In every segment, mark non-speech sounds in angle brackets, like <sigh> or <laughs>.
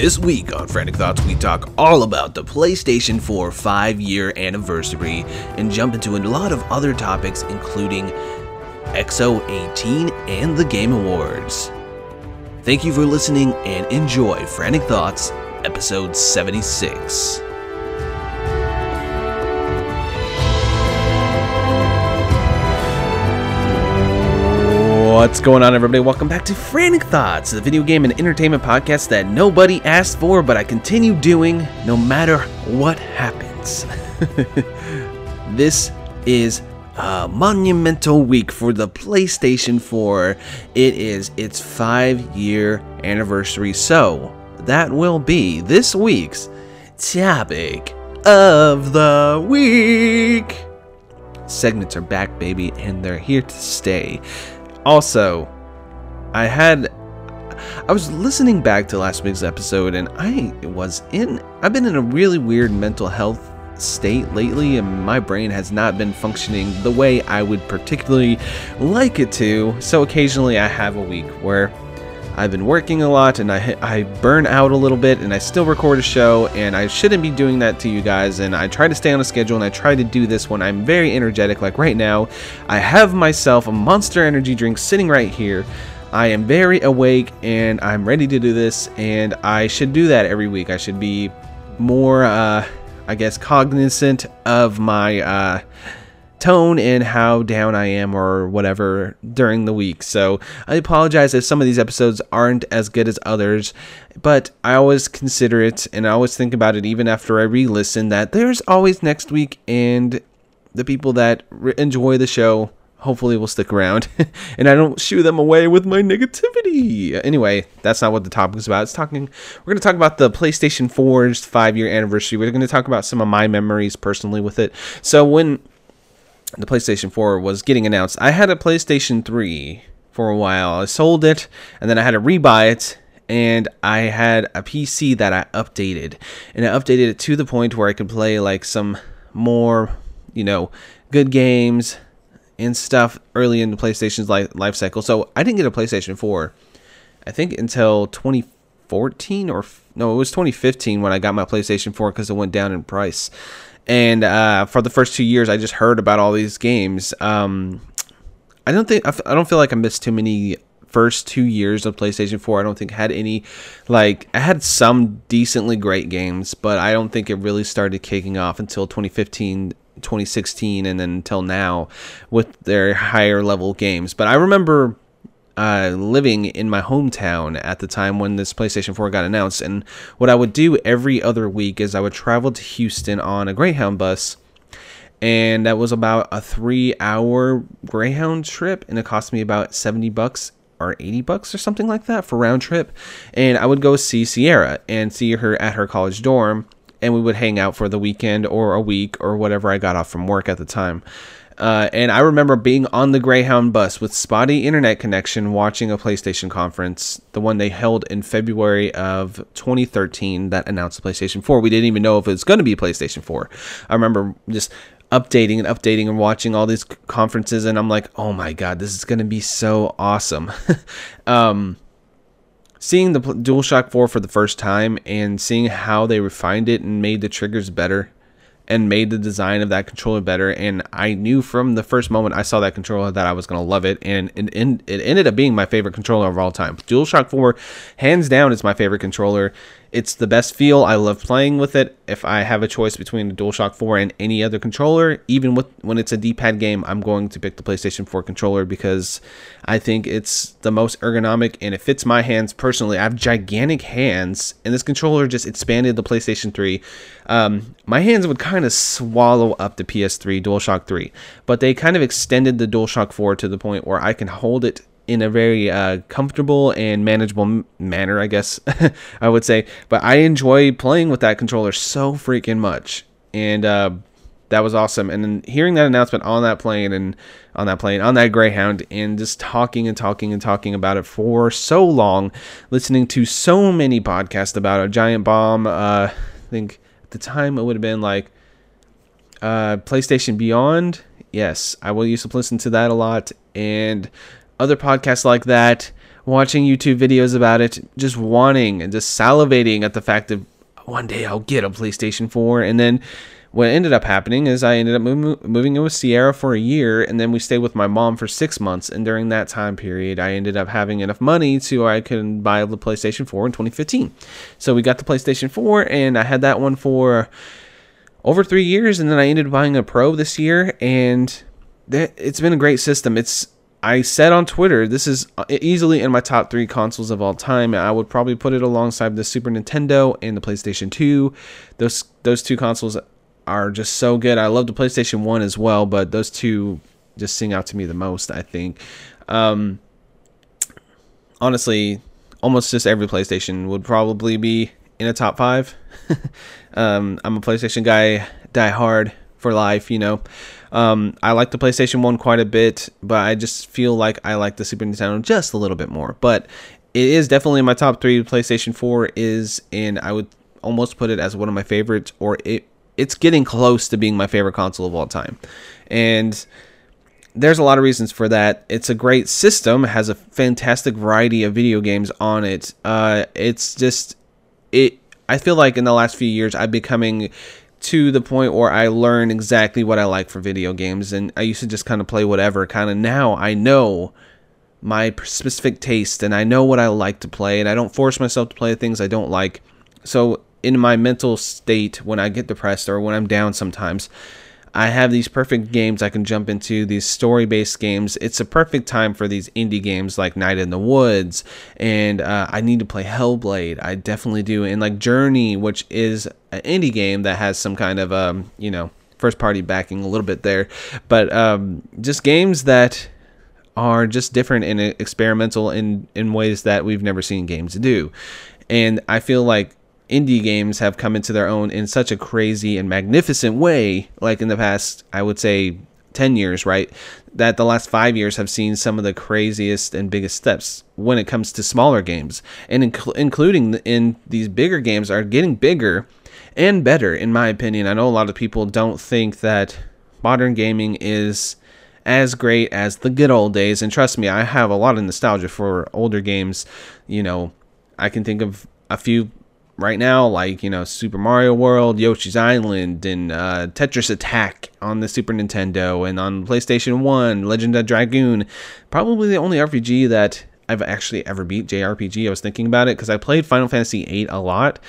This week on Frantic Thoughts, we talk all about the PlayStation 4 5 year anniversary and jump into a lot of other topics, including X018 and the Game Awards. Thank you for listening and enjoy Frantic Thoughts, episode 76. What's going on, everybody? Welcome back to Frantic Thoughts, the video game and entertainment podcast that nobody asked for, but I continue doing no matter what happens. <laughs> this is a monumental week for the PlayStation 4. It is its five year anniversary, so that will be this week's topic of the week. Segments are back, baby, and they're here to stay. Also, I had I was listening back to last week's episode and I was in I've been in a really weird mental health state lately and my brain has not been functioning the way I would particularly like it to. So occasionally I have a week where I've been working a lot and I I burn out a little bit and I still record a show and I shouldn't be doing that to you guys and I try to stay on a schedule and I try to do this when I'm very energetic like right now. I have myself a Monster Energy drink sitting right here. I am very awake and I'm ready to do this and I should do that every week. I should be more uh I guess cognizant of my uh tone and how down I am or whatever during the week. So I apologize if some of these episodes aren't as good as others, but I always consider it and I always think about it even after I re listen that there's always next week and the people that re- enjoy the show hopefully will stick around <laughs> and I don't shoo them away with my negativity. Anyway, that's not what the topic is about. It's talking we're going to talk about the PlayStation 4's 5-year anniversary. We're going to talk about some of my memories personally with it. So when the PlayStation 4 was getting announced, I had a PlayStation 3 for a while. I sold it and then I had to rebuy it and I had a PC that I updated. And I updated it to the point where I could play like some more, you know, good games and stuff early in the PlayStation's life, life cycle. So I didn't get a PlayStation 4 I think until 2014 or no, it was 2015 when I got my PlayStation 4 cuz it went down in price and uh, for the first two years, I just heard about all these games. Um, I don't think I don't feel like I missed too many first two years of PlayStation 4. I don't think had any like I had some decently great games, but I don't think it really started kicking off until 2015 2016 and then until now with their higher level games. But I remember uh, living in my hometown at the time when this PlayStation 4 got announced. And what I would do every other week is I would travel to Houston on a Greyhound bus. And that was about a three hour Greyhound trip. And it cost me about 70 bucks or 80 bucks or something like that for round trip. And I would go see Sierra and see her at her college dorm. And we would hang out for the weekend or a week or whatever I got off from work at the time. Uh, and I remember being on the Greyhound bus with spotty internet connection watching a PlayStation conference, the one they held in February of 2013 that announced the PlayStation 4. We didn't even know if it was going to be PlayStation 4. I remember just updating and updating and watching all these conferences, and I'm like, oh my god, this is going to be so awesome. <laughs> um, seeing the DualShock 4 for the first time and seeing how they refined it and made the triggers better and made the design of that controller better. And I knew from the first moment I saw that controller that I was going to love it. And it, it ended up being my favorite controller of all time. DualShock 4, hands down, is my favorite controller. It's the best feel. I love playing with it. If I have a choice between the DualShock 4 and any other controller, even with when it's a D-pad game, I'm going to pick the PlayStation 4 controller because I think it's the most ergonomic and it fits my hands personally. I have gigantic hands, and this controller just expanded the PlayStation 3. Um, my hands would kind of swallow up the PS3 DualShock 3, but they kind of extended the DualShock 4 to the point where I can hold it in a very uh, comfortable and manageable m- manner, I guess <laughs> I would say. But I enjoy playing with that controller so freaking much, and uh, that was awesome. And then hearing that announcement on that plane and on that plane on that Greyhound, and just talking and talking and talking about it for so long, listening to so many podcasts about a giant bomb. Uh, I think at the time it would have been like uh, PlayStation Beyond. Yes, I will used to listen to that a lot, and other podcasts like that watching YouTube videos about it, just wanting and just salivating at the fact that one day I'll get a PlayStation 4. And then what ended up happening is I ended up moving, moving in with Sierra for a year, and then we stayed with my mom for six months. And during that time period, I ended up having enough money to I could buy the PlayStation 4 in 2015. So we got the PlayStation 4, and I had that one for over three years, and then I ended up buying a Pro this year, and it's been a great system. It's I said on Twitter, this is uh, easily in my top three consoles of all time. I would probably put it alongside the Super Nintendo and the PlayStation 2. Those those two consoles are just so good. I love the PlayStation 1 as well, but those two just sing out to me the most, I think. Um, honestly, almost just every PlayStation would probably be in a top five. <laughs> um, I'm a PlayStation guy, die hard for life, you know. Um, I like the PlayStation 1 quite a bit, but I just feel like I like the Super Nintendo just a little bit more. But it is definitely in my top three. PlayStation 4 is, and I would almost put it as one of my favorites, or it it's getting close to being my favorite console of all time. And there's a lot of reasons for that. It's a great system, has a fantastic variety of video games on it. Uh, it's just it. I feel like in the last few years, I'm becoming to the point where I learn exactly what I like for video games. And I used to just kind of play whatever. Kind of now I know my specific taste and I know what I like to play. And I don't force myself to play things I don't like. So in my mental state when I get depressed or when I'm down sometimes, I have these perfect games I can jump into, these story based games. It's a perfect time for these indie games like Night in the Woods, and uh, I need to play Hellblade. I definitely do. And like Journey, which is an indie game that has some kind of, um, you know, first party backing a little bit there, but um, just games that are just different and experimental in, in ways that we've never seen games do. And I feel like indie games have come into their own in such a crazy and magnificent way, like in the past, I would say 10 years, right? That the last five years have seen some of the craziest and biggest steps when it comes to smaller games. And inc- including in these bigger games are getting bigger and better, in my opinion. I know a lot of people don't think that modern gaming is as great as the good old days. And trust me, I have a lot of nostalgia for older games. You know, I can think of a few right now, like you know Super Mario World, Yoshi's Island, and uh, Tetris Attack on the Super Nintendo, and on PlayStation One, Legend of Dragoon. Probably the only RPG that I've actually ever beat JRPG. I was thinking about it because I played Final Fantasy VIII a lot,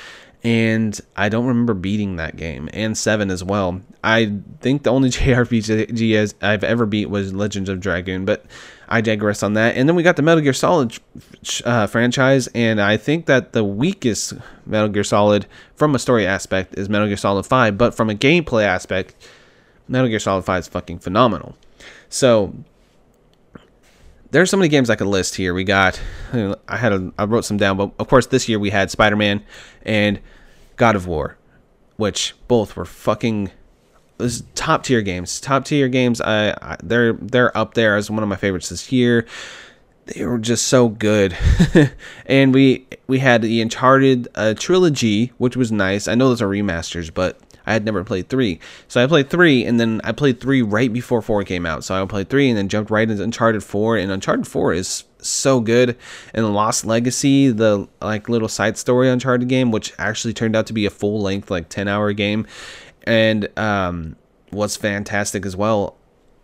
and I don't remember beating that game, and Seven as well. I think the only <laughs> JRPG I've ever beat was Legends of Dragoon, but I digress on that. And then we got the Metal Gear Solid uh, franchise, and I think that the weakest Metal Gear Solid from a story aspect is Metal Gear Solid 5, but from a gameplay aspect, Metal Gear Solid 5 is fucking phenomenal. So there's so many games I could list here. We got I had a I wrote some down, but of course this year we had Spider-Man and God of War, which both were fucking top tier games. Top tier games. I, I, they're they're up there as one of my favorites this year. They were just so good, <laughs> and we we had the Uncharted uh, trilogy, which was nice. I know those are remasters, but I had never played three, so I played three, and then I played three right before four came out. So I played three, and then jumped right into Uncharted four, and Uncharted four is so good. And Lost Legacy, the like little side story Uncharted game, which actually turned out to be a full length like ten hour game, and um, was fantastic as well.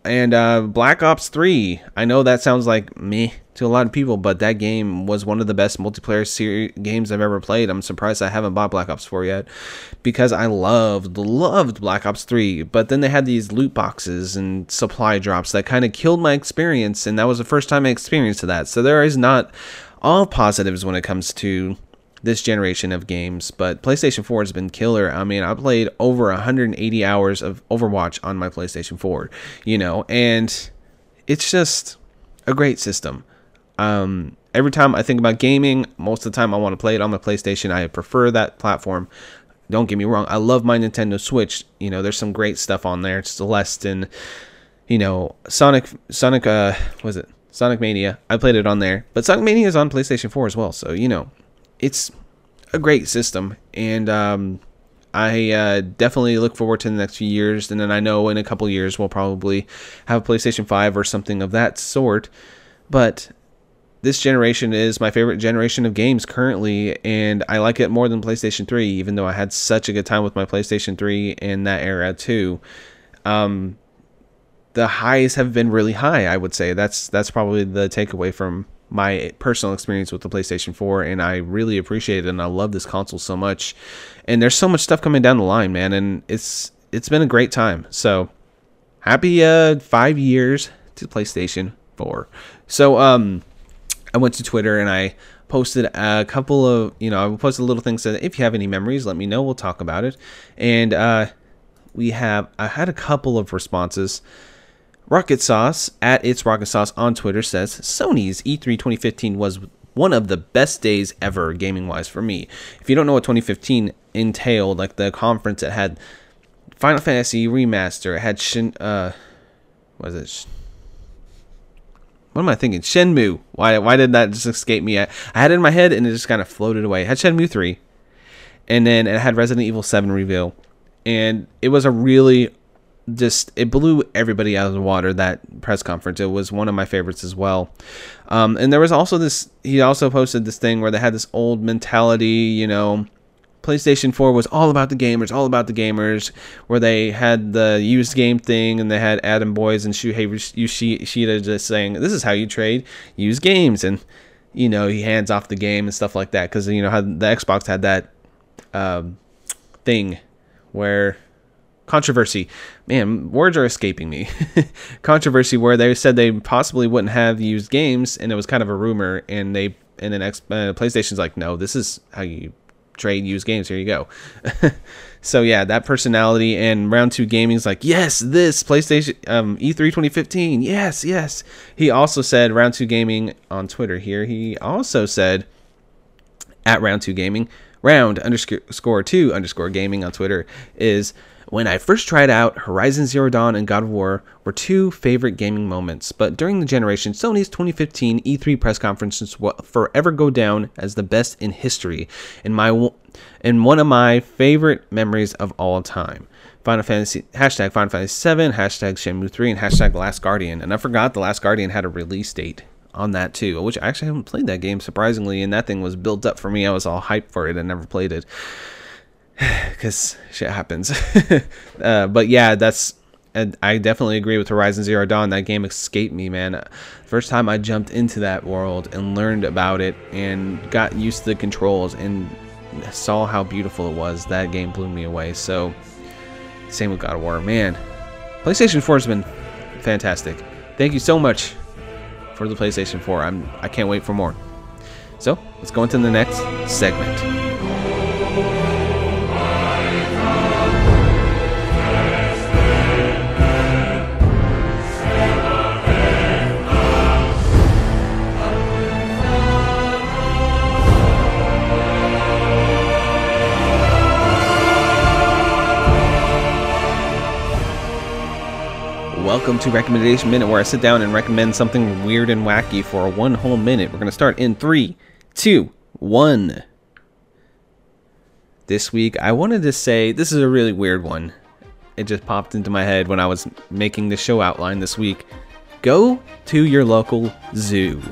And uh, Black Ops 3, I know that sounds like me to a lot of people, but that game was one of the best multiplayer series games I've ever played. I'm surprised I haven't bought Black Ops 4 yet because I loved, loved Black Ops 3. But then they had these loot boxes and supply drops that kind of killed my experience, and that was the first time I experienced that. So there is not all positives when it comes to this generation of games, but PlayStation 4 has been killer. I mean, I played over 180 hours of Overwatch on my PlayStation 4, you know, and it's just a great system. Um, every time I think about gaming, most of the time I want to play it on my PlayStation. I prefer that platform. Don't get me wrong, I love my Nintendo Switch. You know, there's some great stuff on there. It's Celeste and you know, Sonic Sonic uh was it? Sonic Mania. I played it on there. But Sonic Mania is on PlayStation 4 as well, so you know, it's a great system, and um, I uh, definitely look forward to the next few years. And then I know in a couple years we'll probably have a PlayStation 5 or something of that sort. But this generation is my favorite generation of games currently, and I like it more than PlayStation 3, even though I had such a good time with my PlayStation 3 in that era too. Um, the highs have been really high. I would say that's that's probably the takeaway from my personal experience with the PlayStation 4, and I really appreciate it, and I love this console so much. And there's so much stuff coming down the line, man, and it's it's been a great time. So happy uh, five years to PlayStation 4. So um, I went to Twitter and I posted a couple of you know I posted a little things that if you have any memories, let me know. We'll talk about it. And uh, we have I had a couple of responses. Rocket Sauce at It's Rocket Sauce on Twitter says Sony's E3 2015 was one of the best days ever gaming wise for me. If you don't know what 2015 entailed, like the conference it had Final Fantasy Remaster, it had Shin uh was it what am I thinking? Shenmue. Why why did that just escape me? I, I had it in my head and it just kind of floated away. It had Shenmue 3. And then it had Resident Evil 7 reveal. And it was a really just it blew everybody out of the water that press conference. It was one of my favorites as well. Um, and there was also this. He also posted this thing where they had this old mentality, you know. PlayStation 4 was all about the gamers, all about the gamers, where they had the used game thing and they had Adam Boyes and Shuhei Yoshida just saying, This is how you trade used games. And, you know, he hands off the game and stuff like that. Because, you know, how the Xbox had that um, thing where controversy. Man, words are escaping me. <laughs> controversy where they said they possibly wouldn't have used games, and it was kind of a rumor. And they and then X, uh, PlayStation's like, no, this is how you trade used games. Here you go. <laughs> so yeah, that personality and round two gaming is like, yes, this PlayStation um, E3 2015. Yes, yes. He also said round two gaming on Twitter. Here he also said at round two gaming round underscore two underscore gaming on Twitter is when I first tried out, Horizon Zero Dawn and God of War were two favorite gaming moments, but during the generation, Sony's 2015 E3 press conferences will forever go down as the best in history, and my and one of my favorite memories of all time. Final Fantasy hashtag Final Fantasy 7, hashtag Shenmue 3, and hashtag Last Guardian. And I forgot the Last Guardian had a release date on that too, which I actually haven't played that game surprisingly, and that thing was built up for me. I was all hyped for it and never played it <sighs> because shit happens. <laughs> uh, but yeah, that's I definitely agree with Horizon Zero Dawn. That game escaped me, man. First time I jumped into that world and learned about it and got used to the controls and saw how beautiful it was. That game blew me away. So, same with God of War, man. PlayStation 4 has been fantastic. Thank you so much for the PlayStation 4. I'm I can't wait for more. So, let's go into the next segment. Welcome to Recommendation Minute, where I sit down and recommend something weird and wacky for one whole minute. We're going to start in three, two, one. This week, I wanted to say this is a really weird one. It just popped into my head when I was making the show outline this week. Go to your local zoo.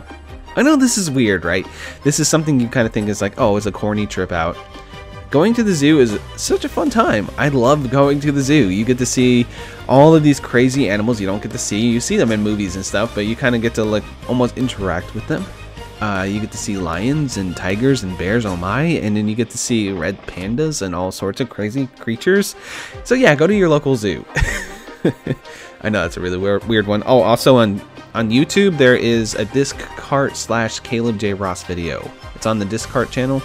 I know this is weird, right? This is something you kind of think is like, oh, it's a corny trip out going to the zoo is such a fun time. I love going to the zoo. You get to see all of these crazy animals you don't get to see. You see them in movies and stuff, but you kind of get to like almost interact with them. Uh, you get to see lions and tigers and bears, oh my, and then you get to see red pandas and all sorts of crazy creatures. So yeah, go to your local zoo. <laughs> I know that's a really weird, weird one. Oh, also on on YouTube there is a disc cart slash Caleb J Ross video. It's on the disc cart channel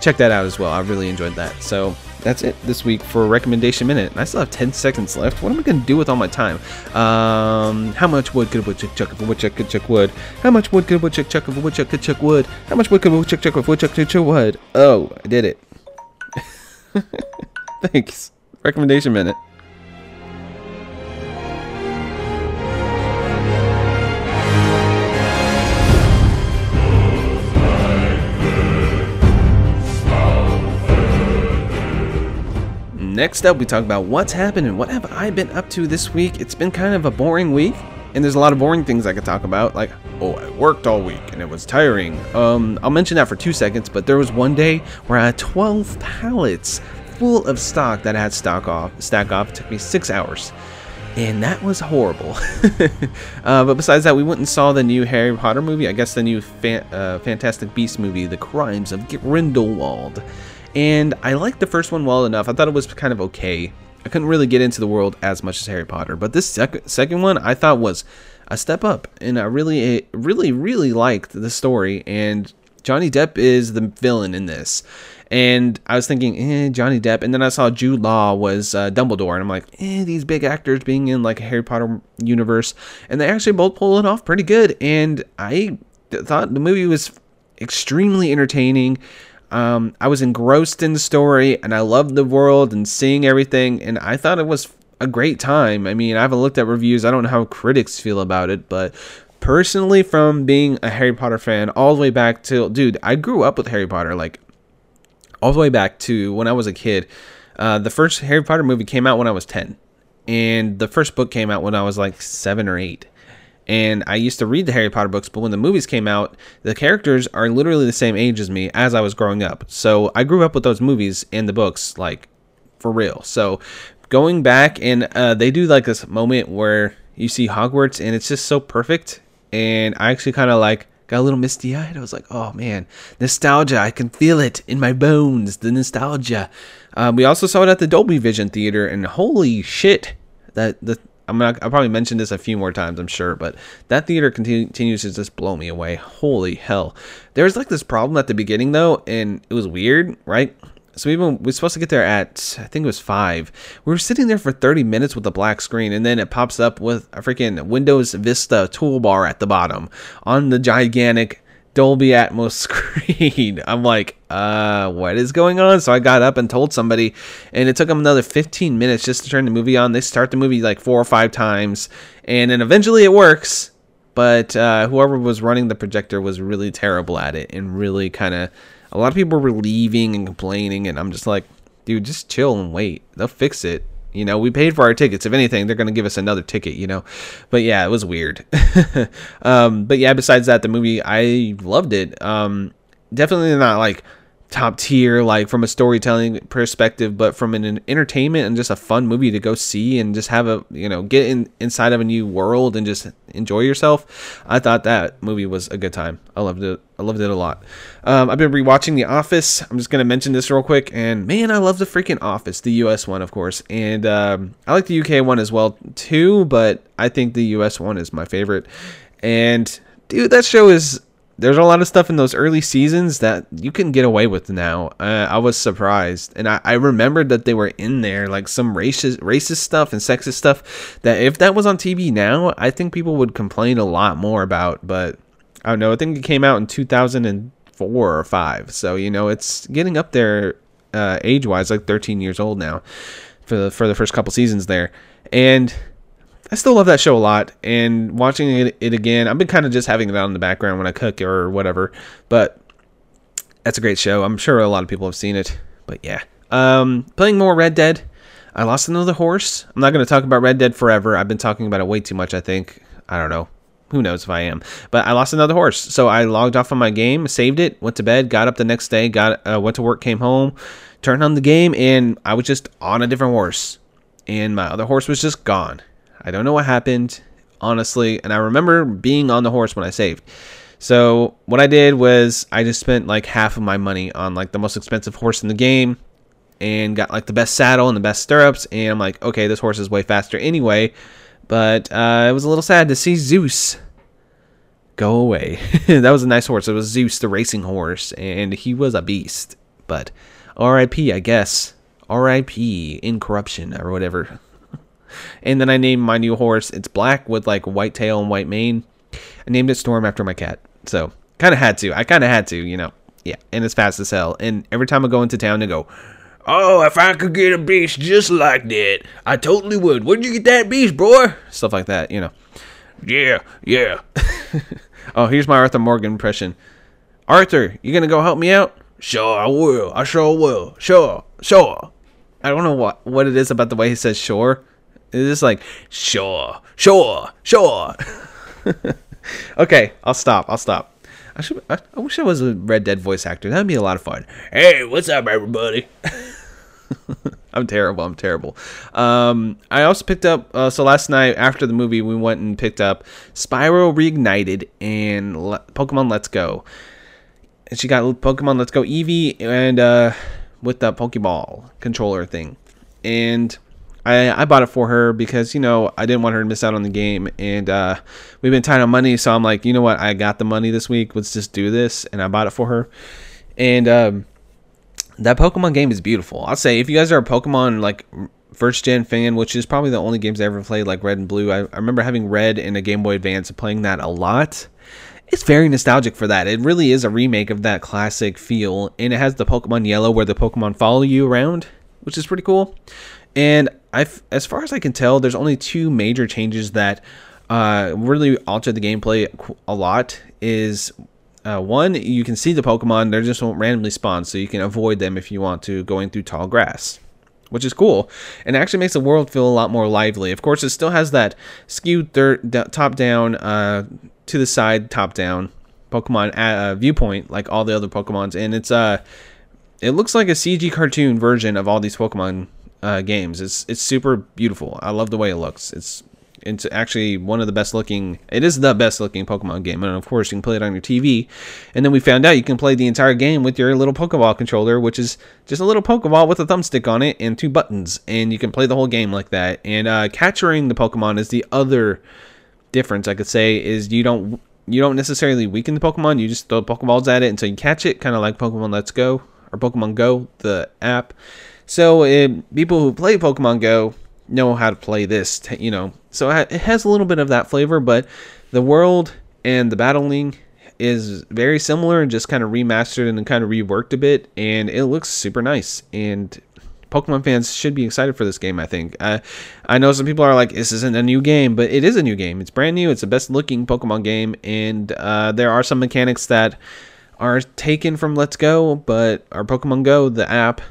check that out as well. I really enjoyed that. So that's it this week for recommendation minute. I still have 10 seconds left. What am I going to do with all my time? Um, how much wood could a woodchuck chuck if a woodchuck could chuck wood? How much wood could a woodchuck chuck if a woodchuck could chuck wood? How much wood could a woodchuck chuck if a woodchuck could chuck wood? Oh, I did it. <laughs> Thanks. Recommendation minute. Next up, we talk about what's happened and what have I been up to this week. It's been kind of a boring week, And there's a lot of boring things I could talk about, like, oh, I worked all week and it was tiring. Um, I'll mention that for two seconds, but there was one day where I had 12 pallets full of stock that I had stock off, stack off. It took me six hours and that was horrible. <laughs> uh, but besides that, we went and saw the new Harry Potter movie. I guess the new uh, Fantastic Beast movie, The Crimes of Grindelwald. And I liked the first one well enough. I thought it was kind of okay. I couldn't really get into the world as much as Harry Potter, but this sec- second one I thought was a step up, and I really, really, really liked the story. And Johnny Depp is the villain in this. And I was thinking, eh, Johnny Depp. And then I saw Jude Law was uh, Dumbledore. And I'm like, eh, these big actors being in like a Harry Potter universe. And they actually both pull it off pretty good. And I thought the movie was extremely entertaining. Um, I was engrossed in the story and I loved the world and seeing everything. And I thought it was a great time. I mean, I haven't looked at reviews. I don't know how critics feel about it, but personally, from being a Harry Potter fan all the way back to, dude, I grew up with Harry Potter. Like, all the way back to when I was a kid. Uh, the first Harry Potter movie came out when I was 10, and the first book came out when I was like seven or eight. And I used to read the Harry Potter books, but when the movies came out, the characters are literally the same age as me as I was growing up. So I grew up with those movies and the books, like for real. So going back, and uh, they do like this moment where you see Hogwarts, and it's just so perfect. And I actually kind of like got a little misty eyed. I was like, oh man, nostalgia. I can feel it in my bones. The nostalgia. Um, we also saw it at the Dolby Vision Theater, and holy shit, that the I'm not. I'll probably mention this a few more times, I'm sure, but that theater continues to just blow me away. Holy hell! There's like this problem at the beginning though, and it was weird, right? So we we were supposed to get there at I think it was five. We were sitting there for 30 minutes with a black screen, and then it pops up with a freaking Windows Vista toolbar at the bottom on the gigantic Dolby Atmos <laughs> screen. I'm like, uh, what is going on? So I got up and told somebody, and it took them another 15 minutes just to turn the movie on. They start the movie like four or five times, and then eventually it works. But uh, whoever was running the projector was really terrible at it and really kind of a lot of people were leaving and complaining, and I'm just like, dude, just chill and wait. They'll fix it. You know, we paid for our tickets. If anything, they're going to give us another ticket, you know? But yeah, it was weird. <laughs> um, but yeah, besides that, the movie, I loved it. Um, definitely not like top tier like from a storytelling perspective but from an entertainment and just a fun movie to go see and just have a you know get in inside of a new world and just enjoy yourself i thought that movie was a good time. I loved it i loved it a lot. Um, i've been rewatching the office. I'm just going to mention this real quick and man i love the freaking office the us one of course and um, i like the uk one as well too but i think the us one is my favorite. And dude that show is there's a lot of stuff in those early seasons that you can get away with now. Uh, I was surprised, and I, I remembered that they were in there, like some racist racist stuff and sexist stuff. That if that was on TV now, I think people would complain a lot more about. But I don't know. I think it came out in 2004 or five, so you know it's getting up there uh, age wise, like 13 years old now for the for the first couple seasons there, and I still love that show a lot, and watching it, it again, I've been kind of just having it on in the background when I cook or whatever. But that's a great show. I'm sure a lot of people have seen it. But yeah, um, playing more Red Dead. I lost another horse. I'm not going to talk about Red Dead forever. I've been talking about it way too much. I think. I don't know. Who knows if I am? But I lost another horse, so I logged off on my game, saved it, went to bed, got up the next day, got uh, went to work, came home, turned on the game, and I was just on a different horse, and my other horse was just gone I don't know what happened, honestly. And I remember being on the horse when I saved. So what I did was I just spent like half of my money on like the most expensive horse in the game and got like the best saddle and the best stirrups. And I'm like, okay, this horse is way faster anyway. But uh, it was a little sad to see Zeus go away. <laughs> that was a nice horse. It was Zeus, the racing horse, and he was a beast. But R.I.P. I guess. R.I.P. Incorruption or whatever. And then I named my new horse. It's black with like white tail and white mane. I named it Storm after my cat. So kind of had to. I kind of had to, you know. Yeah, and it's fast as hell. And every time I go into town, they go, "Oh, if I could get a beast just like that, I totally would. Where'd you get that beast, boy?" Stuff like that, you know. Yeah, yeah. <laughs> oh, here's my Arthur Morgan impression. Arthur, you gonna go help me out? Sure, I will. I sure will. Sure, sure. I don't know what what it is about the way he says sure It's just like, sure, sure, sure. <laughs> okay, I'll stop. I'll stop. I should. I, I wish I was a Red Dead voice actor. That'd be a lot of fun. Hey, what's up, everybody? <laughs> I'm terrible. I'm terrible. Um, I also picked up. Uh, so last night after the movie, we went and picked up Spyro Reignited and Le- Pokemon Let's Go. And she got Pokemon Let's Go Eevee and uh, with the Pokeball controller thing. And I, I bought it for her because you know I didn't want her to miss out on the game, and uh, we've been tight on money, so I'm like, you know what, I got the money this week. Let's just do this, and I bought it for her. And um, that Pokemon game is beautiful. I'll say if you guys are a Pokemon like first gen fan, which is probably the only games I ever played, like Red and Blue. I, I remember having Red in a Game Boy Advance and playing that a lot. It's very nostalgic for that. It really is a remake of that classic feel, and it has the Pokemon Yellow where the Pokemon follow you around, which is pretty cool. And I, as far as I can tell, there's only two major changes that uh, really alter the gameplay a lot. Is uh, one, you can see the Pokemon; they just won't randomly spawn, so you can avoid them if you want to going through tall grass, which is cool, and actually makes the world feel a lot more lively. Of course, it still has that skewed top down, uh, to the side, top down Pokemon uh, viewpoint, like all the other Pokemons, and it's uh, it looks like a CG cartoon version of all these Pokemon uh, games. It's it's super beautiful. I love the way it looks. It's it's actually one of the best looking. It is the best looking Pokemon game, and of course you can play it on your TV. And then we found out you can play the entire game with your little Pokeball controller, which is just a little Pokeball with a thumbstick on it and two buttons, and you can play the whole game like that. And uh, capturing the Pokemon is the other difference I could say is you don't you don't necessarily weaken the Pokemon. You just throw Pokeballs at it until you catch it, kind of like Pokemon Let's Go or Pokemon Go, the app. So uh, people who play Pokemon Go know how to play this, you know. So it has a little bit of that flavor, but the world and the battling is very similar and just kind of remastered and kind of reworked a bit, and it looks super nice. And Pokemon fans should be excited for this game. I think. Uh, I know some people are like, "This isn't a new game," but it is a new game. It's brand new. It's the best looking Pokemon game, and uh, there are some mechanics that are taken from Let's Go, but our Pokemon Go, the app,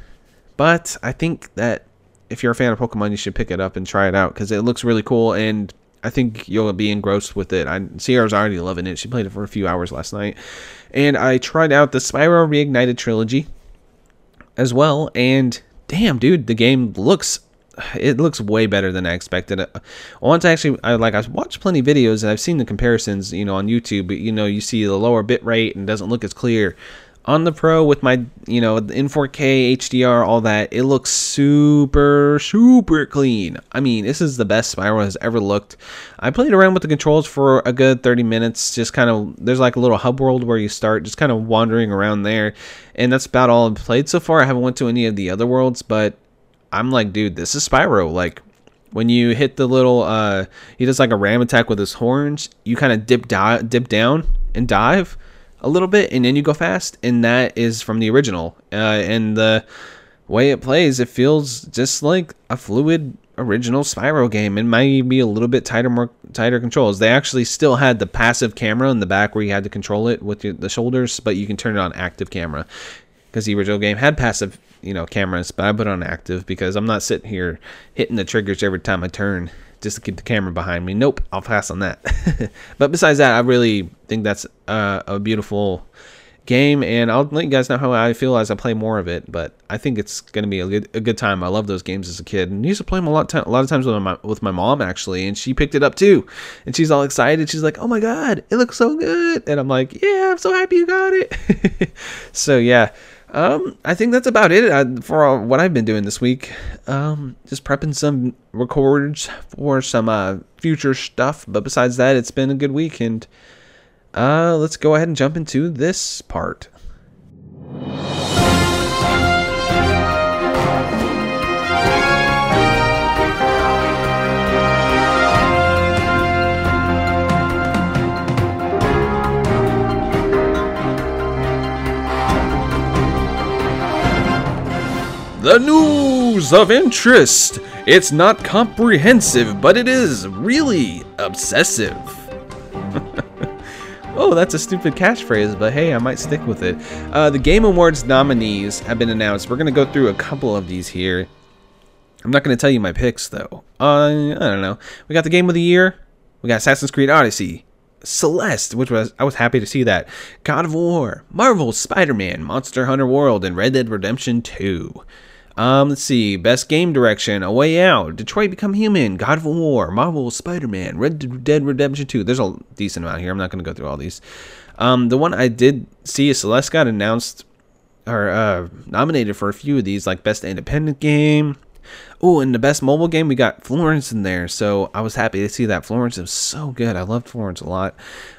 but I think that if you're a fan of Pokemon, you should pick it up and try it out because it looks really cool and I think you'll be engrossed with it. I Sierra's already loving it. She played it for a few hours last night. And I tried out the Spyro Reignited trilogy as well and damn dude, the game looks it looks way better than I expected. Uh, once I actually, I like I watched plenty of videos and I've seen the comparisons, you know, on YouTube. But you know, you see the lower bit rate and doesn't look as clear on the Pro with my, you know, in 4K, HDR, all that, it looks super, super clean. I mean, this is the best Spyro has ever looked. I played around with the controls for a good 30 minutes, just kind of, there's like a little hub world where you start, just kind of wandering around there, and that's about all I've played so far. I haven't went to any of the other worlds, but I'm like, dude, this is Spyro. Like, when you hit the little, uh, he does like a ram attack with his horns, you kind of dip, di- dip down and dive a little bit and then you go fast and that is from the original. Uh, and the way it plays it feels just like a fluid original Spyro game. It might be a little bit tighter more tighter controls. They actually still had the passive camera in the back where you had to control it with your, the shoulders but you can turn it on active camera. Because the original game had passive you know cameras but I put on active because I'm not sitting here hitting the triggers every time I turn just to keep the camera behind me. Nope, I'll pass on that. <laughs> but besides that, I really think that's uh, a beautiful game, and I'll let you guys know how I feel as I play more of it. But I think it's gonna be a good a good time. I love those games as a kid, and I used to play them a lot a lot of times with my with my mom actually, and she picked it up too, and she's all excited. She's like, "Oh my god, it looks so good!" And I'm like, "Yeah, I'm so happy you got it." <laughs> so yeah. Um, I think that's about it uh, for what I've been doing this week. Um, just prepping some records for some uh, future stuff. But besides that, it's been a good week, and uh, let's go ahead and jump into this part. The news of interest. It's not comprehensive, but it is really obsessive. <laughs> oh, that's a stupid catchphrase, but hey, I might stick with it. Uh, the Game Awards nominees have been announced. We're going to go through a couple of these here. I'm not going to tell you my picks though. Uh, I don't know. We got the game of the year. We got Assassin's Creed Odyssey, Celeste, which was I was happy to see that. God of War, Marvel, Spider-Man, Monster Hunter World, and Red Dead Redemption 2. Um, let's see. Best game direction: A Way Out, Detroit Become Human, God of War, Marvel, Spider-Man, Red Dead Redemption 2. There's a decent amount here. I'm not going to go through all these. Um, the one I did see is Celeste got announced or uh, nominated for a few of these, like Best Independent Game. Oh, and the best mobile game, we got Florence in there. So I was happy to see that. Florence is so good. I loved Florence a lot.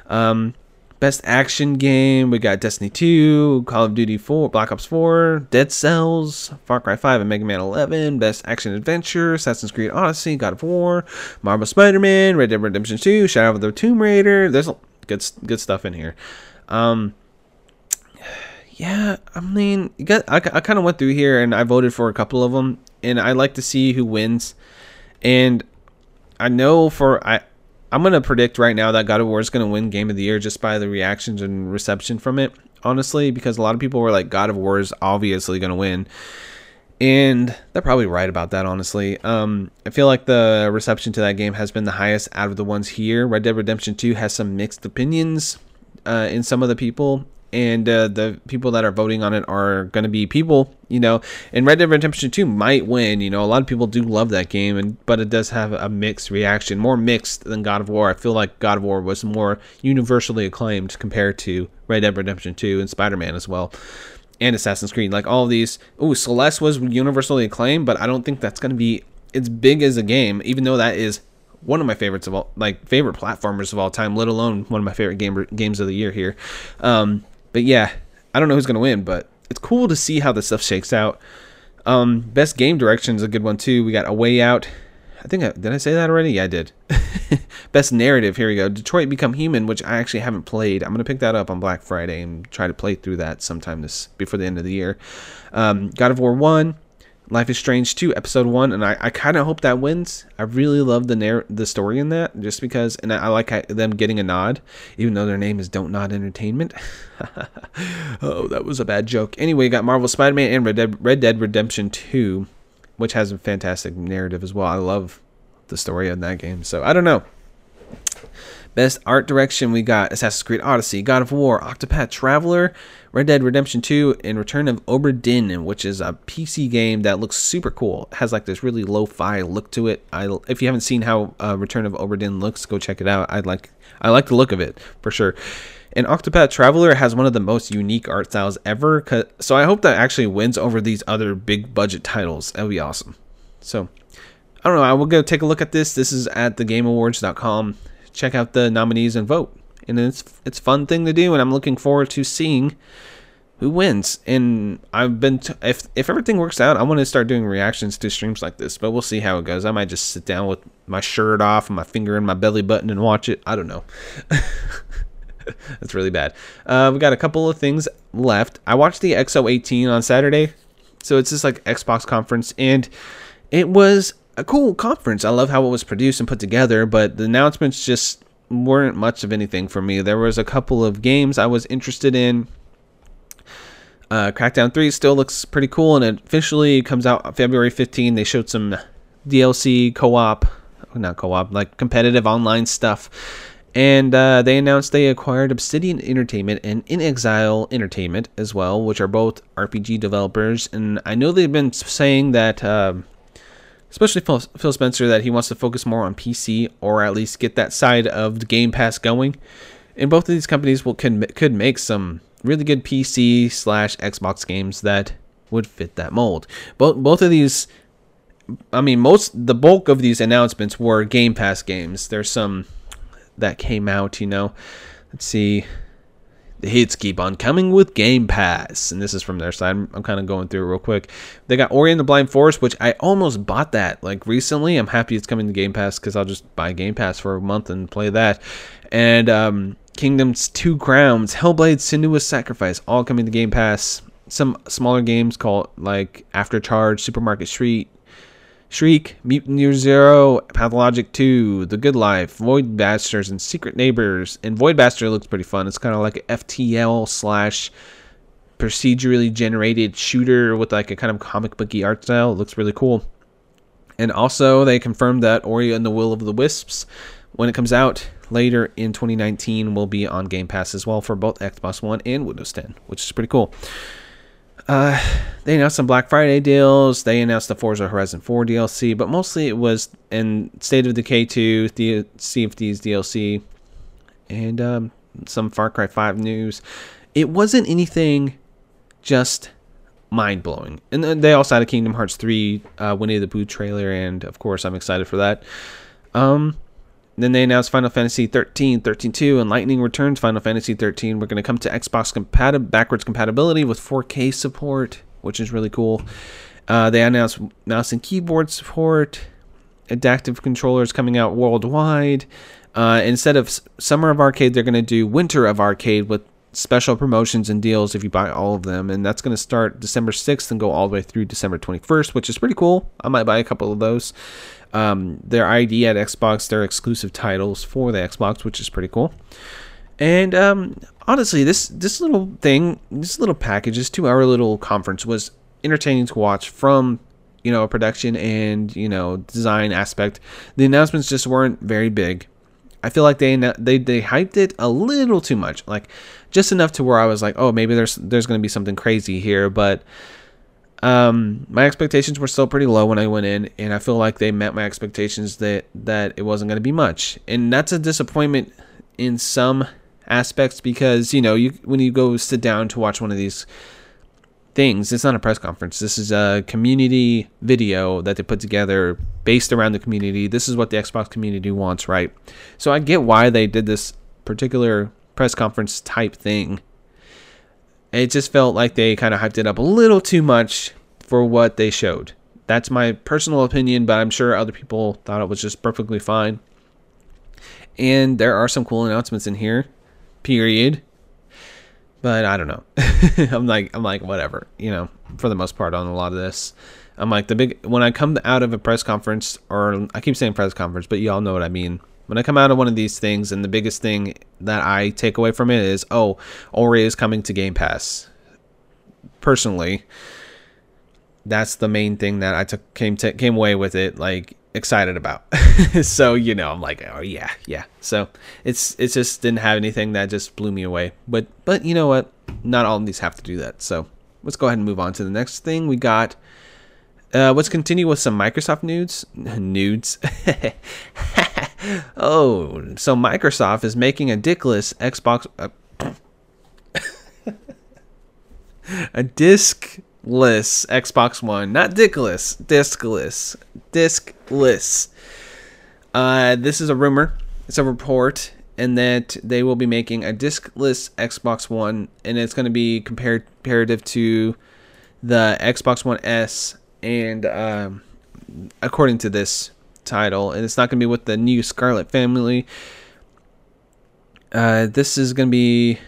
Um, Best action game, we got Destiny 2, Call of Duty 4, Black Ops 4, Dead Cells, Far Cry 5, and Mega Man 11. Best action adventure, Assassin's Creed Odyssey, God of War, Marvel Spider-Man, Red Dead Redemption 2, Shadow of the Tomb Raider. There's good good stuff in here. Um, <sighs> yeah, I mean, got, I, I kind of went through here and I voted for a couple of them, and I like to see who wins. And I know for I I'm gonna predict right now that God of War is gonna win Game of the Year just by the reactions and reception from it. Honestly, because a lot of people were like, God of War is obviously gonna win, and they're probably right about that. Honestly, um, I feel like the reception to that game has been the highest out of the ones here. Red Dead Redemption 2 has some mixed opinions uh, in some of the people, and uh, the people that are voting on it are going to be people, you know. And Red Dead Redemption 2 might win, you know. A lot of people do love that game, and but it does have a mixed reaction, more mixed than God of War. I feel like God of War was more universally acclaimed compared to Red Dead Redemption 2 and Spider-Man as well. And Assassin's Creed, like all these. Oh, Celeste was universally acclaimed, but I don't think that's going to be as big as a game, even though that is one of my favorites of all, like favorite platformers of all time, let alone one of my favorite game, games of the year here. Um, but yeah, I don't know who's gonna win, but it's cool to see how this stuff shakes out. Um, best game direction is a good one too. We got a way out. I think I, did I say that already? Yeah, I did. <laughs> best narrative. Here we go. Detroit Become Human, which I actually haven't played. I'm gonna pick that up on Black Friday and try to play through that sometime this before the end of the year. Um, God of War One. Life is Strange 2, Episode 1, and I, I kind of hope that wins. I really love the narr- the story in that, just because, and I, I like them getting a nod, even though their name is Don't Nod Entertainment. <laughs> oh, that was a bad joke. Anyway, got Marvel Spider Man and Red Dead, Red Dead Redemption 2, which has a fantastic narrative as well. I love the story of that game, so I don't know. Best art direction, we got Assassin's Creed Odyssey, God of War, Octopath Traveler, Red Dead Redemption 2, and Return of Obra Dinn, which is a PC game that looks super cool. It has like this really lo-fi look to it. I, if you haven't seen how uh, Return of Obra Dinn looks, go check it out. I like I like the look of it for sure. And Octopath Traveler has one of the most unique art styles ever. So I hope that actually wins over these other big budget titles. That would be awesome. So I don't know. I will go take a look at this. This is at thegameawards.com check out the nominees and vote. And it's it's a fun thing to do, and I'm looking forward to seeing who wins. And I've been t- if if everything works out, I want to start doing reactions to streams like this. But we'll see how it goes. I might just sit down with my shirt off and my finger in my belly button and watch it. I don't know. <laughs> That's really bad. Uh, we got a couple of things left. I watched the X018 on Saturday, so it's just like Xbox conference, and it was a cool conference. I love how it was produced and put together, but the announcements just weren't much of anything for me. There was a couple of games I was interested in. Uh, Crackdown 3 still looks pretty cool, and it officially comes out February 15. They showed some DLC co-op, not co-op, like competitive online stuff. And uh, they announced they acquired Obsidian Entertainment and inXile Entertainment as well, which are both RPG developers. And I know they've been saying that uh, especially Phil, Spencer, that he wants to focus more on PC or at least get that side of the Game Pass going. And both of these companies will can, could make some really good PC slash Xbox games that would fit that mold. Both both of these, I mean, most the bulk of these announcements were Game Pass games. There's some that came out, you know. Let's see. The hits keep on coming with Game Pass. And this is from their side. I'm, I'm kind of going through it real quick. They got Ori and the Blind Forest, which I almost bought that like recently. I'm happy it's coming to Game Pass because I'll just buy Game Pass for a month and play that. And um, Kingdoms Two Crowns, Hellblade Senua's Sacrifice, all coming to Game Pass. Some smaller games called like After Charge, Supermarket Street, Shriek, Mutant Year Zero, Pathologic 2, The Good Life, Void Bastards, and Secret Neighbors. And Void Bastard looks pretty fun. It's kind of like a FTL slash procedurally generated shooter with like a kind of comic booky art style. It looks really cool. And also, they confirmed that Ori and the Will of the Wisps, when it comes out later in 2019, will be on Game Pass as well for both Xbox One and Windows 10, which is pretty cool. Uh, they announced some Black Friday deals. They announced the Forza Horizon 4 DLC, but mostly it was in State of Decay 2, the Sea of Thieves DLC, and um, some Far Cry 5 news. It wasn't anything just mind blowing. And they also had a Kingdom Hearts 3 uh, Winnie the Pooh trailer, and of course, I'm excited for that. Um, then they announced Final Fantasy 13, 13 2, and Lightning Returns Final Fantasy 13. We're going to come to Xbox compatib- backwards compatibility with 4K support, which is really cool. Uh, they announced mouse and keyboard support, adaptive controllers coming out worldwide. Uh, instead of Summer of Arcade, they're going to do Winter of Arcade with special promotions and deals if you buy all of them. And that's going to start December 6th and go all the way through December 21st, which is pretty cool. I might buy a couple of those. Um, their ID at Xbox, their exclusive titles for the Xbox, which is pretty cool. And um, honestly, this this little thing, this little package, this two hour little conference was entertaining to watch from you know a production and you know design aspect. The announcements just weren't very big. I feel like they they they hyped it a little too much, like just enough to where I was like, oh, maybe there's there's going to be something crazy here, but um, my expectations were still pretty low when I went in, and I feel like they met my expectations that that it wasn't going to be much, and that's a disappointment in some aspects because you know you when you go sit down to watch one of these things, it's not a press conference. This is a community video that they put together based around the community. This is what the Xbox community wants, right? So I get why they did this particular press conference type thing. It just felt like they kind of hyped it up a little too much for what they showed. That's my personal opinion, but I'm sure other people thought it was just perfectly fine. And there are some cool announcements in here. Period. But I don't know. <laughs> I'm like I'm like whatever, you know, for the most part on a lot of this. I'm like the big when I come out of a press conference or I keep saying press conference, but y'all know what I mean. When I come out of one of these things and the biggest thing that I take away from it is, oh, Ori is coming to Game Pass. Personally, that's the main thing that I took came to, came away with it like excited about. <laughs> so you know, I'm like, oh yeah, yeah. So it's it just didn't have anything that just blew me away. But but you know what? Not all of these have to do that. So let's go ahead and move on to the next thing. We got. Uh, let's continue with some Microsoft nudes. <laughs> Nudes. <laughs> oh, so Microsoft is making a dickless Xbox. Uh, <laughs> a disc diskless Xbox One, not dickless, diskless, diskless. Uh, this is a rumor. It's a report, and that they will be making a diskless Xbox One, and it's going to be compared comparative to the Xbox One S, and um, according to this title, and it's not going to be with the new Scarlett family. Uh, this is going to be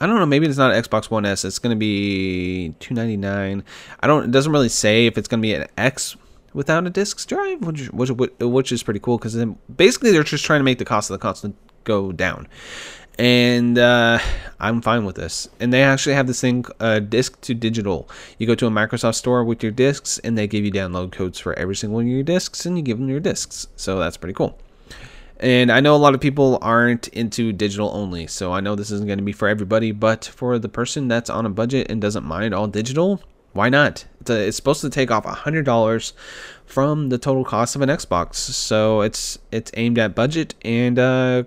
I don't know. Maybe it's not Xbox One S. It's going to be two ninety nine. I don't. It doesn't really say if it's going to be an X without a disk drive, which which, which is pretty cool because then basically they're just trying to make the cost of the console go down, and uh, I'm fine with this. And they actually have this thing, uh, disc to digital. You go to a Microsoft store with your discs, and they give you download codes for every single one of your discs, and you give them your discs. So that's pretty cool. And I know a lot of people aren't into digital only, so I know this isn't going to be for everybody, but for the person that's on a budget and doesn't mind all digital, why not? It's, a, it's supposed to take off $100 from the total cost of an Xbox. So it's it's aimed at budget and uh,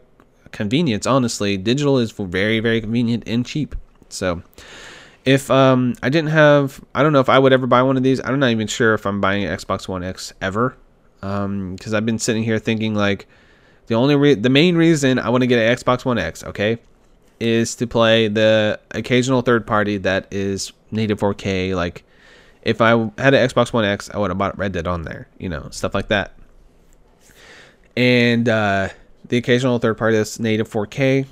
convenience, honestly. Digital is very, very convenient and cheap. So if um, I didn't have, I don't know if I would ever buy one of these. I'm not even sure if I'm buying an Xbox One X ever. Because um, I've been sitting here thinking, like, the only re- the main reason I want to get an Xbox One X, okay, is to play the occasional third party that is native 4K. Like, if I had an Xbox One X, I would have bought Red Dead on there, you know, stuff like that. And uh, the occasional third party that's native 4K,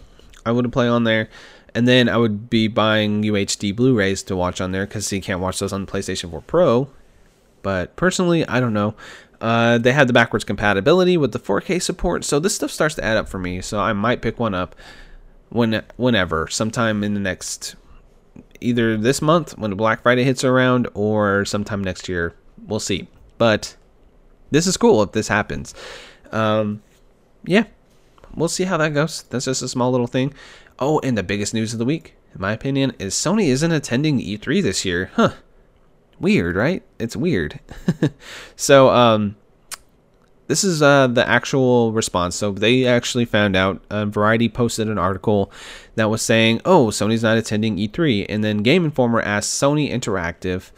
I would play on there. And then I would be buying UHD Blu-rays to watch on there because you can't watch those on PlayStation 4 Pro. But personally, I don't know. Uh, they have the backwards compatibility with the 4K support, so this stuff starts to add up for me. So I might pick one up when whenever, sometime in the next, either this month when Black Friday hits around, or sometime next year. We'll see. But this is cool if this happens. Um, yeah, we'll see how that goes. That's just a small little thing. Oh, and the biggest news of the week, in my opinion, is Sony isn't attending E3 this year. Huh. Weird, right? It's weird. <laughs> so, um, this is uh, the actual response. So they actually found out. Uh, Variety posted an article that was saying, "Oh, Sony's not attending E3," and then Game Informer asked Sony Interactive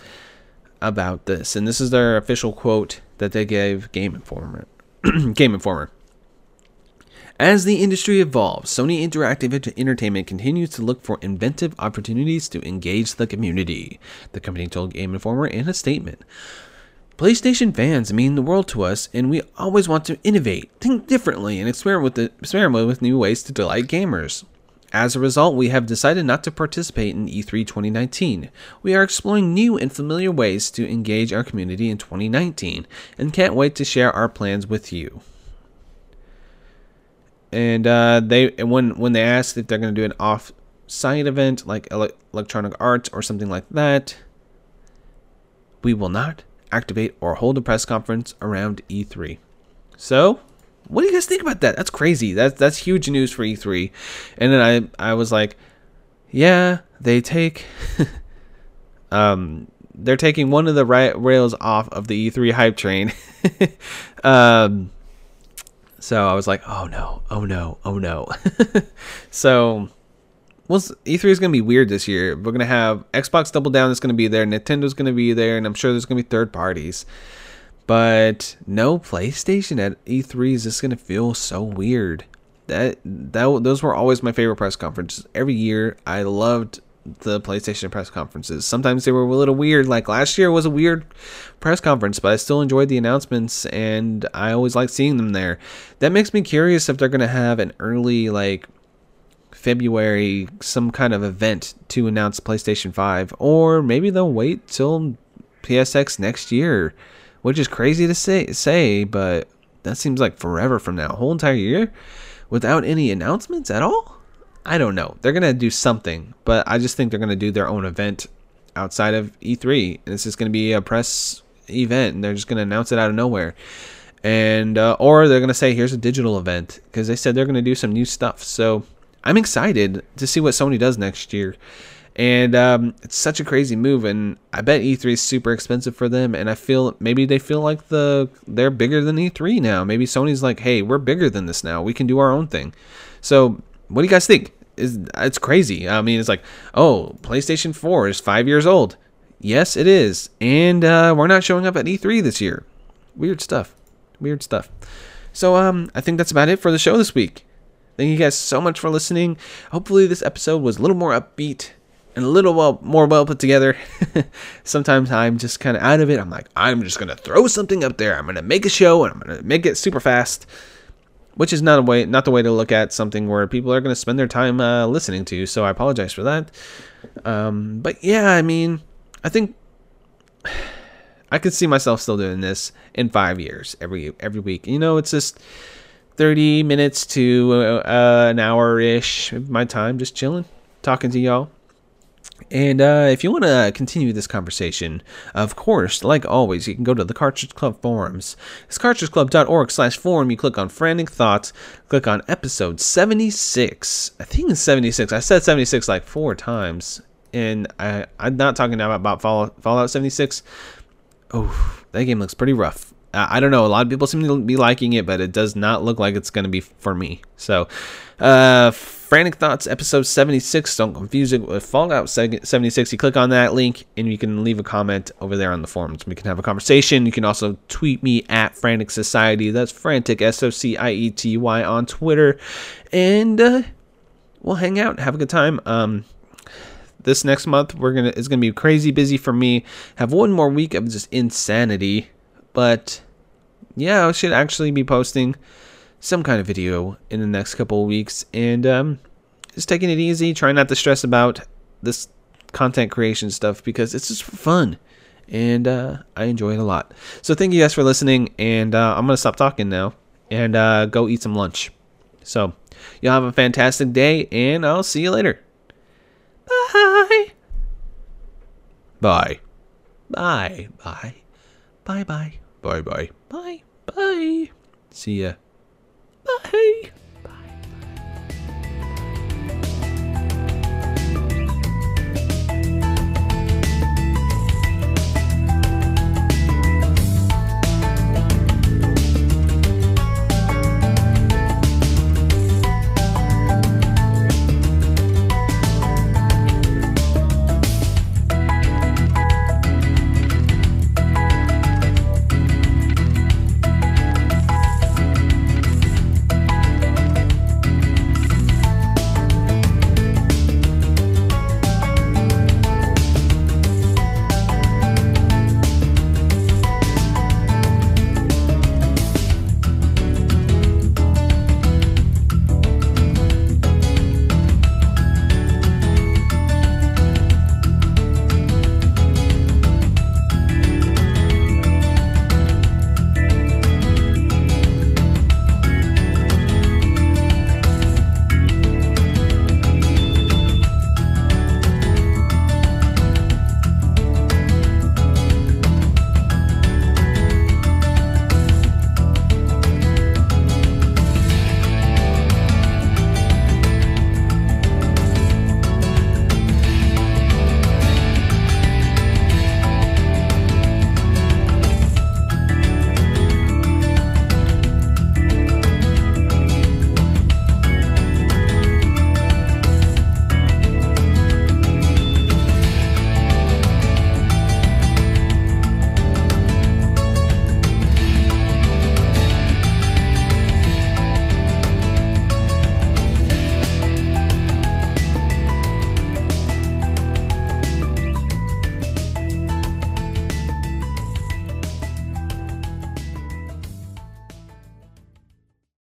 about this, and this is their official quote that they gave Game Informer. <clears throat> Game Informer. As the industry evolves, Sony Interactive Entertainment continues to look for inventive opportunities to engage the community, the company told Game Informer in a statement. PlayStation fans mean the world to us, and we always want to innovate, think differently, and experiment with, the, experiment with new ways to delight gamers. As a result, we have decided not to participate in E3 2019. We are exploring new and familiar ways to engage our community in 2019 and can't wait to share our plans with you and uh, they when when they asked if they're going to do an off-site event like ele- Electronic Arts or something like that, we will not activate or hold a press conference around E3. So, what do you guys think about that? That's crazy. That's that's huge news for E3. And then I I was like, yeah, they take <laughs> um they're taking one of the right rails off of the E3 hype train. <laughs> um so I was like, oh no, oh no, oh no. <laughs> so, well, E3 is going to be weird this year. We're going to have Xbox Double Down is going to be there, Nintendo's going to be there, and I'm sure there's going to be third parties. But no PlayStation at E3 is just going to feel so weird. That that those were always my favorite press conferences. Every year, I loved the PlayStation press conferences. Sometimes they were a little weird. Like last year was a weird press conference, but I still enjoyed the announcements and I always like seeing them there. That makes me curious if they're going to have an early like February some kind of event to announce PlayStation 5 or maybe they'll wait till PSX next year, which is crazy to say say, but that seems like forever from now. A whole entire year without any announcements at all? I don't know. They're gonna do something, but I just think they're gonna do their own event outside of E3, and it's just gonna be a press event, and they're just gonna announce it out of nowhere, and uh, or they're gonna say here's a digital event because they said they're gonna do some new stuff. So I'm excited to see what Sony does next year. And um, it's such a crazy move, and I bet E3 is super expensive for them. And I feel maybe they feel like the they're bigger than E3 now. Maybe Sony's like, hey, we're bigger than this now. We can do our own thing. So what do you guys think? Is it's crazy. I mean, it's like, oh, PlayStation 4 is five years old. Yes, it is, and uh, we're not showing up at E3 this year. Weird stuff. Weird stuff. So, um, I think that's about it for the show this week. Thank you guys so much for listening. Hopefully, this episode was a little more upbeat and a little well, more well put together. <laughs> Sometimes I'm just kind of out of it. I'm like, I'm just gonna throw something up there. I'm gonna make a show and I'm gonna make it super fast which is not a way not the way to look at something where people are going to spend their time uh, listening to so i apologize for that. Um, but yeah i mean i think <sighs> i could see myself still doing this in five years every every week. You know it's just 30 minutes to uh, an hour ish of my time just chilling talking to y'all and uh, if you want to continue this conversation, of course, like always, you can go to the Cartridge Club forums. It's cartridgeclub.org slash forum. You click on Frantic Thoughts, click on episode 76. I think it's 76. I said 76 like four times. And I, I'm not talking about, about Fallout, Fallout 76. Oh, that game looks pretty rough. I don't know. A lot of people seem to be liking it, but it does not look like it's going to be for me. So, uh, Frantic Thoughts episode 76. Don't confuse it with Fallout 76. You click on that link and you can leave a comment over there on the forums. We can have a conversation. You can also tweet me at Frantic Society. That's Frantic, S O C I E T Y on Twitter. And uh, we'll hang out, have a good time. Um, this next month we're gonna it's gonna be crazy busy for me. Have one more week of just insanity, but yeah, I should actually be posting some kind of video in the next couple of weeks and um, just taking it easy, trying not to stress about this content creation stuff because it's just fun and uh, I enjoy it a lot. So thank you guys for listening, and uh, I'm gonna stop talking now and uh, go eat some lunch. So y'all have a fantastic day, and I'll see you later. Bye. Bye. Bye. Bye. Bye. Bye. Bye bye. Bye. Bye. See ya. Bye.